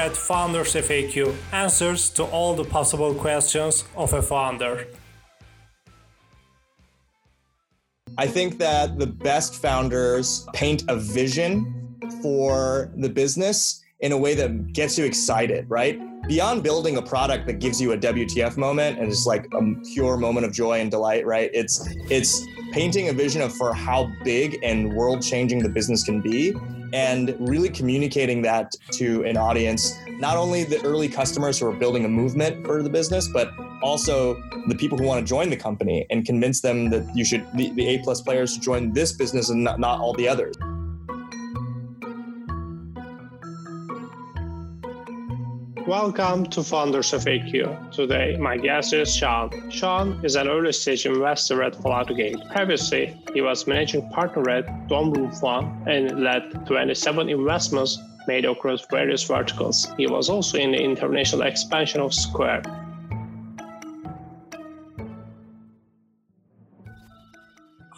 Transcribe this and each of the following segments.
At Founders FAQ, answers to all the possible questions of a founder. I think that the best founders paint a vision for the business in a way that gets you excited, right? Beyond building a product that gives you a WTF moment and it's like a pure moment of joy and delight, right? It's it's painting a vision of for how big and world changing the business can be and really communicating that to an audience not only the early customers who are building a movement for the business but also the people who want to join the company and convince them that you should the, the a plus players should join this business and not, not all the others Welcome to Founders FAQ. Today, my guest is Shawn. Shawn is an early stage investor at Floodgate. Previously, he was managing partner at Dorm Room Fund and led 27 investments made across various verticals. He was also in the international expansion of Square.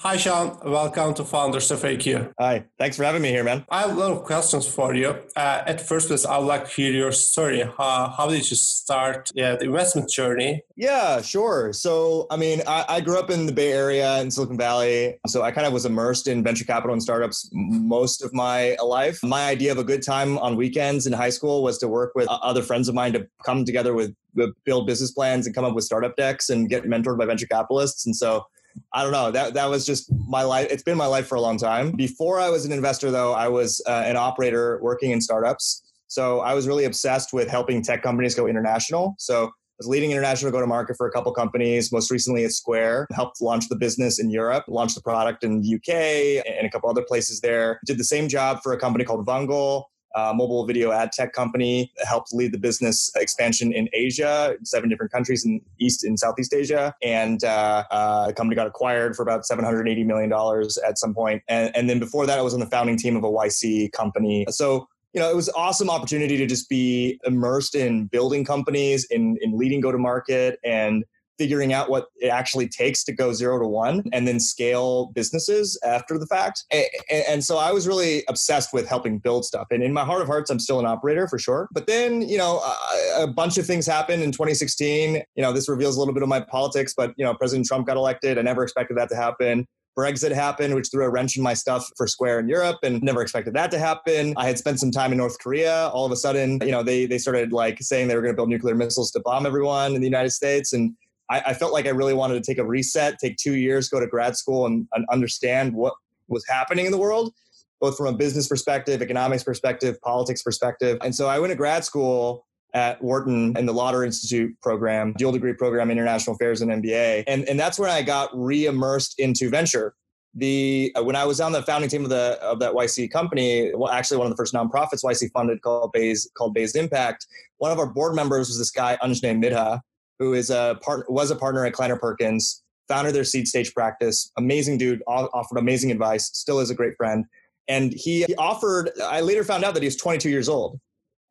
Hi, Shawn. Welcome to Founders FAQ. Hi, thanks for having me here, man. I have a lot of questions for you. Uh, at first place, I would like to hear your story. Uh, how did you start yeah, the investment journey? Yeah, sure. So, I mean, I, I, grew up in the Bay Area in Silicon Valley. So I kind of was immersed in venture capital and startups most of my life. My idea of a good time on weekends in high school was to work with other friends of mine to come together with build business plans and come up with startup decks and get mentored by venture capitalists. And so I don't know. That that was just my life. It's been my life for a long time. Before I was an investor, though, I was uh, an operator working in startups. So I was really obsessed with helping tech companies go international. So I was leading international go to market for a couple companies. Most recently at Square, helped launch the business in Europe, launched the product in the UK and a couple other places there. Did the same job for a company called Vungle uh, mobile video ad tech company, helped lead the business expansion in Asia, seven different countries in East and Southeast Asia. And uh, uh, the company got acquired for about $780 million at some point. And, and then before that, I was on the founding team of a YC company. So you know, it was an awesome opportunity to just be immersed in building companies, in, in leading go to market, and figuring out what it actually takes to go zero to one and then scale businesses after the fact. And, and, so I was really obsessed with helping build stuff. And in my heart of hearts, I'm still an operator for sure. But then, you know, a, a bunch of things happened in 2016. You know, this reveals a little bit of my politics, but, you know, President Trump got elected. I never expected that to happen. Brexit happened, which threw a wrench in my stuff for Square in Europe and never expected that to happen. I had spent some time in North Korea. All of a sudden, you know, they, they started like saying they were going to build nuclear missiles to bomb everyone in the United States. And I, I, felt like I really wanted to take a reset, take two years, go to grad school, and, and understand what was happening in the world, both from a business perspective, economics perspective, politics perspective. And so I went to grad school at Wharton in the Lauder Institute program, dual degree program, international affairs and MBA. And, and that's where I got re-immersed into venture. The uh, when I was on the founding team of the of that YC company, well, actually one of the first nonprofits YC funded called Bayes called Bayes Impact. One of our board members was this guy Anjney Midha, who is a part was a partner at Kleiner Perkins, founded their seed stage practice. Amazing dude, offered amazing advice, still is a great friend. And he, he offered. I later found out that he was 22 years old.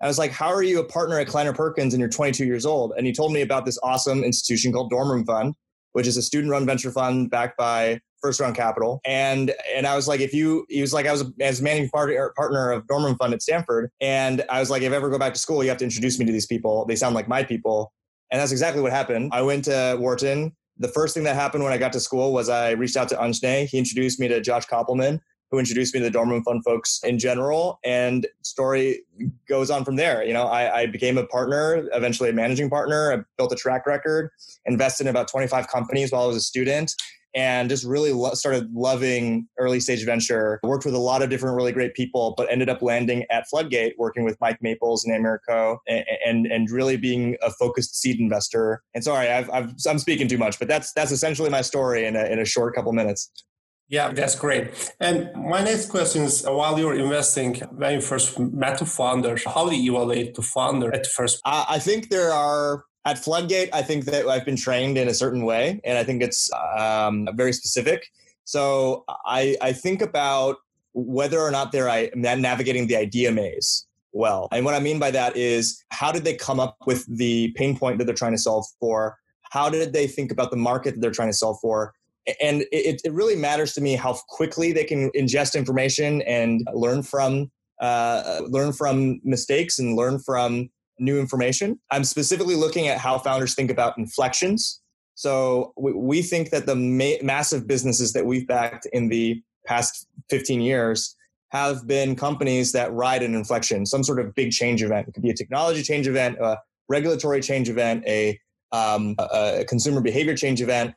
I was like, "How are you a partner at Kleiner Perkins and you're 22 years old?" And he told me about this awesome institution called Dorm Room Fund, which is a student-run venture fund backed by First Round Capital. And and I was like, if you, he was like, I was a, as managing partner partner of Dorm Room Fund at Stanford, and I was like, if I ever go back to school, you have to introduce me to these people. They sound like my people. And that's exactly what happened. I went to Wharton. The first thing that happened when I got to school was I reached out to Anjney. He introduced me to Josh Kopelman, who introduced me to the Dorm Room Fund folks in general. And story goes on from there. You know, I, I became a partner, eventually a managing partner. I built a track record, invested in about 25 companies while I was a student and just really lo- started loving early stage venture. Worked with a lot of different really great people, but ended up landing at Floodgate, working with Mike Maples and Ann Miura-Ko, and, and and really being a focused seed investor. And sorry, I've, I've I'm speaking too much, but that's that's essentially my story in a, in a short couple minutes. Yeah, that's great. And my next question is uh, while you're investing, when you first met the founder, how do you evaluate the founder at first? I think there are at Floodgate, I think that I've been trained in a certain way, and I think it's um, very specific. So I, I think about whether or not they're navigating the idea maze well. And what I mean by that is how did they come up with the pain point that they're trying to solve for? How did they think about the market that they're trying to solve for? And it, it really matters to me how quickly they can ingest information and learn from uh, learn from mistakes and learn from new information. I'm specifically looking at how founders think about inflections. So we, we think that the ma- massive businesses that we've backed in the past 15 years have been companies that ride an inflection, some sort of big change event. It could be a technology change event, a regulatory change event, a, um, a consumer behavior change event,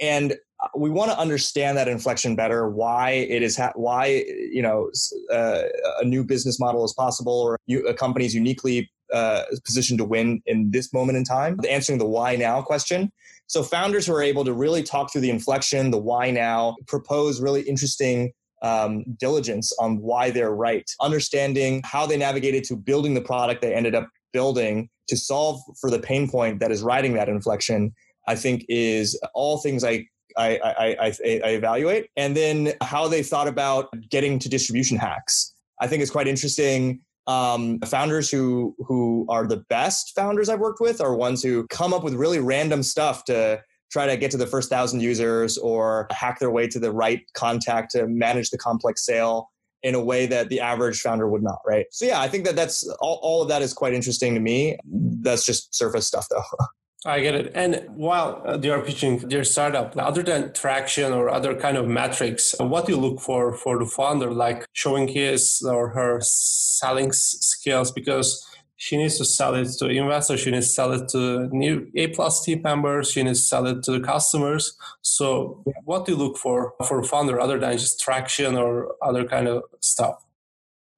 and we want to understand that inflection better. Why it is, ha- why you know uh, a new business model is possible, or you, a company is uniquely uh, positioned to win in this moment in time. Answering the why now question. So founders who are able to really talk through the inflection, the why now, propose really interesting um, diligence on why they're right, understanding how they navigated to building the product they ended up building to solve for the pain point that is riding that inflection. I think is all things I I, I, I, I evaluate, and then how they thought about getting to distribution hacks. I think it's quite interesting um, founders who who are the best founders I've worked with are ones who come up with really random stuff to try to get to the first thousand users or hack their way to the right contact to manage the complex sale in a way that the average founder would not right? So yeah i think that that's all, all of that is quite interesting to me. That's just surface stuff though I get it. And while uh, they are pitching their startup, other than traction or other kind of metrics, what do you look for for the founder, like showing his or her selling skills? Because she needs to sell it to investors, she needs to sell it to new A plus team members, she needs to sell it to the customers. So, what do you look for for a founder other than just traction or other kind of stuff?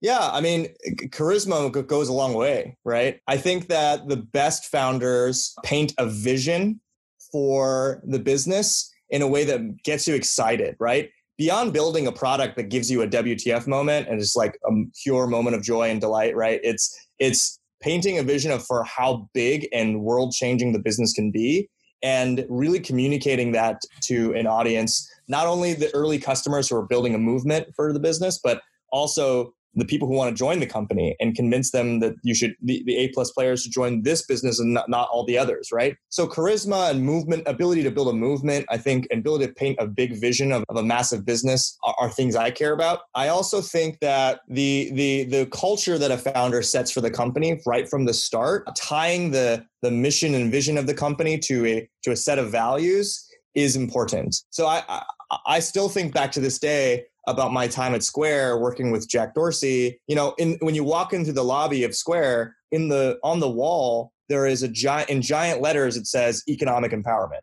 Yeah, I mean, charisma goes a long way, right? I think that the best founders paint a vision for the business in a way that gets you excited, right? Beyond building a product that gives you a WTF moment and it's like a pure moment of joy and delight, right? It's it's painting a vision of for how big and world changing the business can be and really communicating that to an audience, not only the early customers who are building a movement for the business, but also the people who want to join the company and convince them that you should the, the a plus players should join this business and not, not all the others right? So charisma and movement ability to build a movement i think and ability to paint a big vision of, of a massive business are, are, things i care about. I also think that the the the culture that a founder sets for the company right from the start tying the the mission and vision of the company to a to a set of values is important. So i, I I still think back to this day about my time at Square working with Jack Dorsey. You know, in, when you walk into the lobby of Square, in the on the wall there is a giant in giant letters it says economic empowerment.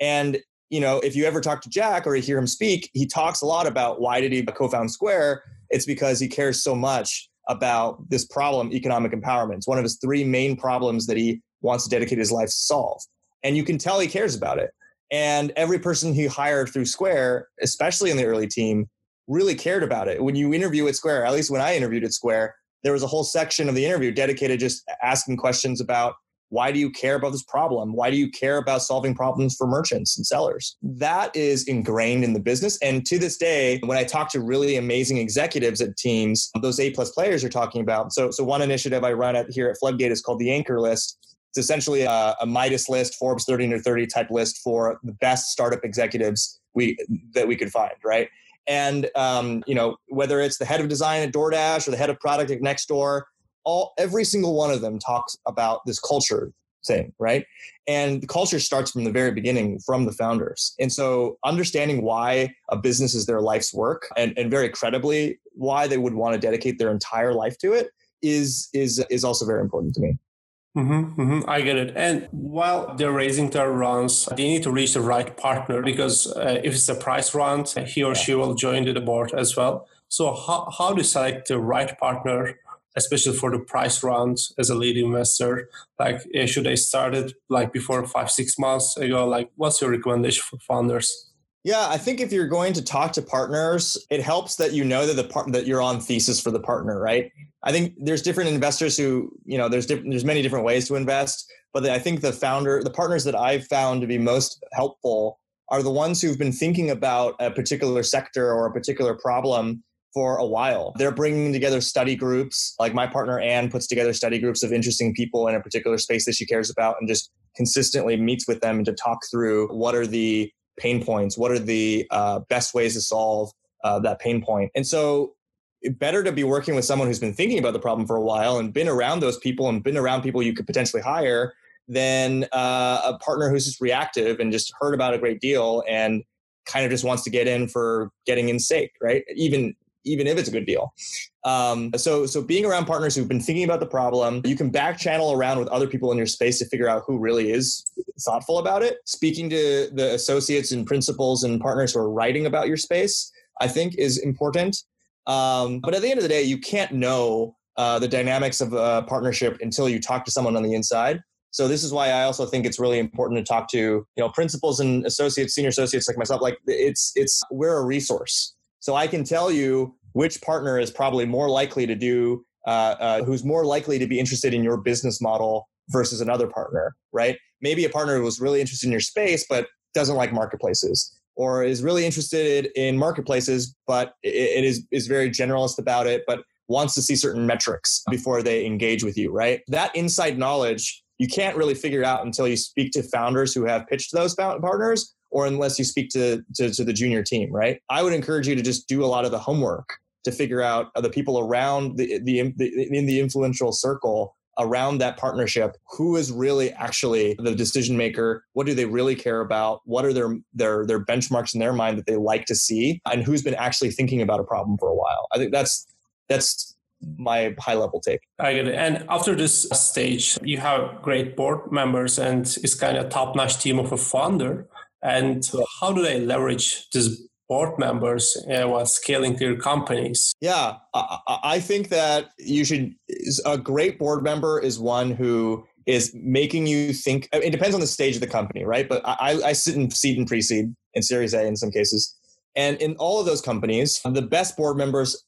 And you know, if you ever talk to Jack or you hear him speak, he talks a lot about why did he co-found Square? It's because he cares so much about this problem, economic empowerment. It's one of his three main problems that he wants to dedicate his life to solve. And you can tell he cares about it. And every person he hired through Square, especially in the early team, really cared about it. When you interview at Square, at least when I interviewed at Square, there was a whole section of the interview dedicated just asking questions about why do you care about this problem? Why do you care about solving problems for merchants and sellers? That is ingrained in the business. And to this day, when I talk to really amazing executives at teams, those A plus players you're talking about. So, so one initiative I run at here at Floodgate is called the Anchor List. It's essentially a, a Midas list, Forbes 30 under 30 type list for the best startup executives we that we could find, right? And um, you know whether it's the head of design at DoorDash or the head of product at Nextdoor, all every single one of them talks about this culture thing, right? And the culture starts from the very beginning, from the founders. And so understanding why a business is their life's work and, and very credibly why they would want to dedicate their entire life to it is is is also very important to me. Mm-hmm, mm-hmm, I get it. And while they're raising their rounds, they need to reach the right partner because uh, if it's a price round, he or she will join the board as well. So how, how do you select the right partner, especially for the price round as a lead investor? Like uh, should they start it like before five, six months ago? Like what's your recommendation for founders? Yeah, I think if you're going to talk to partners, it helps that you know that the part that you're on thesis for the partner, right? I think there's different investors who, you know, there's there's many different ways to invest, but I think the founder, the partners that I've found to be most helpful are the ones who've been thinking about a particular sector or a particular problem for a while. They're bringing together study groups. Like my partner Ann puts together study groups of interesting people in a particular space that she cares about and just consistently meets with them to talk through what are the pain points? What are the uh, best ways to solve uh, that pain point? And so better to be working with someone who's been thinking about the problem for a while and been around those people and been around people you could potentially hire than uh, a partner who's just reactive and just heard about a great deal and kind of just wants to get in for getting in sake, right? Even even if it's a good deal. Um, so so being around partners who've been thinking about the problem, you can back channel around with other people in your space to figure out who really is thoughtful about it. Speaking to the associates and principals and partners who are writing about your space, I think is important. Um, but at the end of the day, you can't know uh, the dynamics of a partnership until you talk to someone on the inside. So this is why I also think it's really important to talk to you know principals and associates, senior associates like myself. Like it's it's we're a resource, so I can tell you which partner is probably more likely to do, uh, uh, who's more likely to be interested in your business model versus another partner, right? Maybe a partner was really interested in your space but doesn't like marketplaces, or is really interested in marketplaces but it is is very generalist about it, but wants to see certain metrics before they engage with you, right? That inside knowledge you can't really figure out until you speak to founders who have pitched those partners or unless you speak to, to, to the junior team, right? I would encourage you to just do a lot of the homework to figure out the people around the, the, the in the influential circle around that partnership who is really actually the decision maker what do they really care about what are their their their benchmarks in their mind that they like to see and who's been actually thinking about a problem for a while i think that's that's my high level take. I get it. And after this stage, you have great board members and it's kind of top notch team of a founder. And how do they leverage these board members uh, while scaling their companies? Yeah, I, I think that you should. A great board member is one who is making you think. It depends on the stage of the company, right? But I, I sit in seed and pre-seed and Series A in some cases. And in all of those companies, the best board members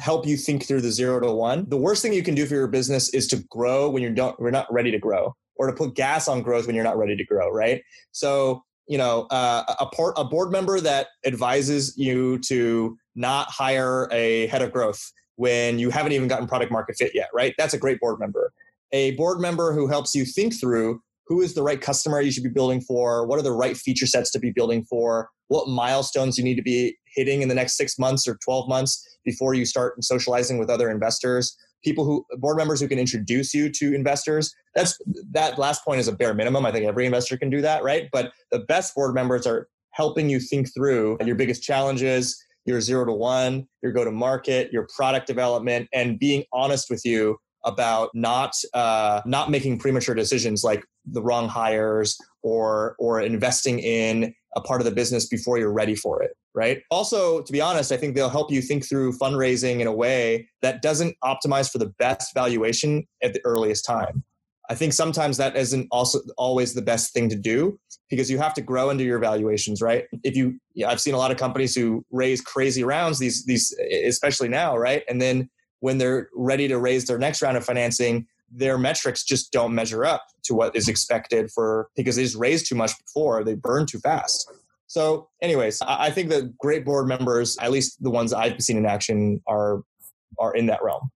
help you think through the zero to one. The worst thing you can do for your business is to grow when you're not, we're not ready to grow or to put gas on growth when you're not ready to grow, right? So, you know, uh, a, port, a board member that advises you to not hire a head of growth when you haven't even gotten product market fit yet, right? That's a great board member. A board member who helps you think through who is the right customer you should be building for, what are the right feature sets to be building for, what milestones you need to be hitting in the next six months or 12 months before you start socializing with other investors people who board members who can introduce you to investors. That's that last point is a bare minimum. I think every investor can do that right? But the best board members are helping you think through your biggest challenges your zero to one your go to market your product development and being honest with you about not uh, not making premature decisions like the wrong hires or or investing in a part of the business before you're ready for it right? Also to be honest i think they'll help you think through fundraising in a way that doesn't optimize for the best valuation at the earliest time. I think sometimes that isn't also always the best thing to do because you have to grow into your valuations right? If you yeah, i've seen a lot of companies who raise crazy rounds these these especially now right? And then when they're ready to raise their next round of financing their metrics just don't measure up to what is expected for because they just raised too much before they burn too fast so anyways i think that great board members at least the ones i've seen in action are are in that realm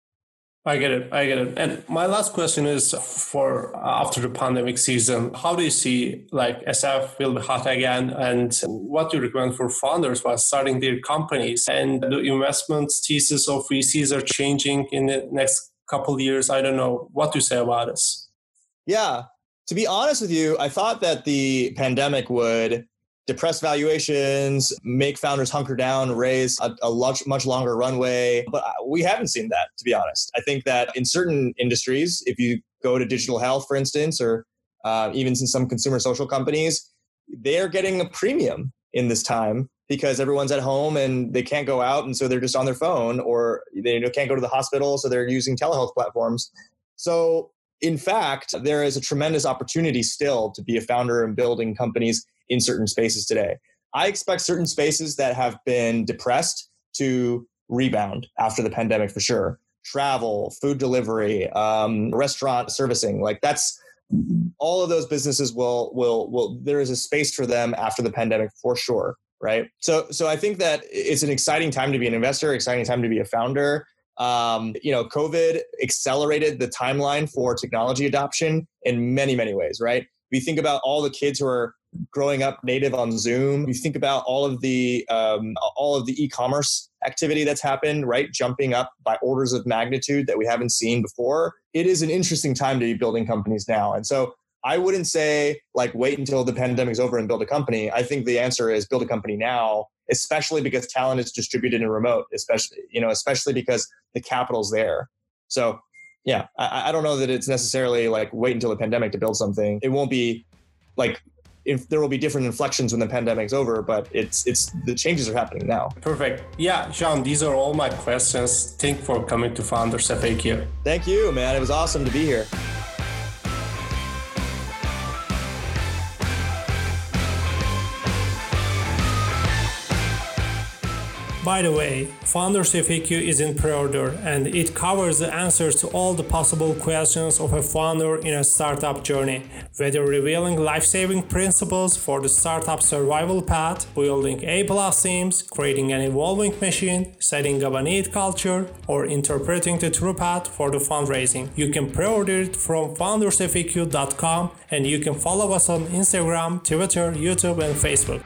I get it. I get it. And my last question is for uh, after the pandemic season, how do you see like SF will be hot again? And what do you recommend for founders while starting their companies? And the investment thesis of VCs are changing in the next couple years. I don't know. What do you say about this? Yeah. To be honest with you, I thought that the pandemic would depress valuations, make founders hunker down, raise a, a much, much longer runway. But we haven't seen that, to be honest. I think that in certain industries, if you go to digital health, for instance, or uh, even in some consumer social companies, they're getting a premium in this time because everyone's at home and they can't go out and so they're just on their phone or they can't go to the hospital so they're using telehealth platforms so in fact there is a tremendous opportunity still to be a founder and building companies in certain spaces today. I expect certain spaces that have been depressed to rebound after the pandemic for sure. Travel, food delivery, um, restaurant servicing, like that's all of those businesses will will will there is a space for them after the pandemic for sure right so so i think that it's an exciting time to be an investor exciting time to be a founder um, you know covid accelerated the timeline for technology adoption in many many ways right we think about all the kids who are growing up native on Zoom. You think about all of the um, all of the e-commerce activity that's happened, right? Jumping up by orders of magnitude that we haven't seen before. It is an interesting time to be building companies now, and so I wouldn't say like wait until the pandemic's over and build a company. I think the answer is build a company now, especially because talent is distributed and remote, especially you know, especially because the capital's there. So yeah, I, I don't know that it's necessarily like wait until the pandemic to build something. It won't be like if there will be different inflections when the pandemic's over, but it's it's the changes are happening now. Perfect. Yeah, Shawn, these are all my questions. Thank for coming to Founders FAQ. Thank you, man. It was awesome to be here. By the way, Founders FAQ is in pre-order and it covers the answers to all the possible questions of a founder in a startup journey, whether revealing life-saving principles for the startup survival path, building A-plus teams, creating an evolving machine, setting up a neat culture, or interpreting the true path for the fundraising. You can pre-order it from foundersfaq.com and you can follow us on Instagram, Twitter, YouTube, and Facebook.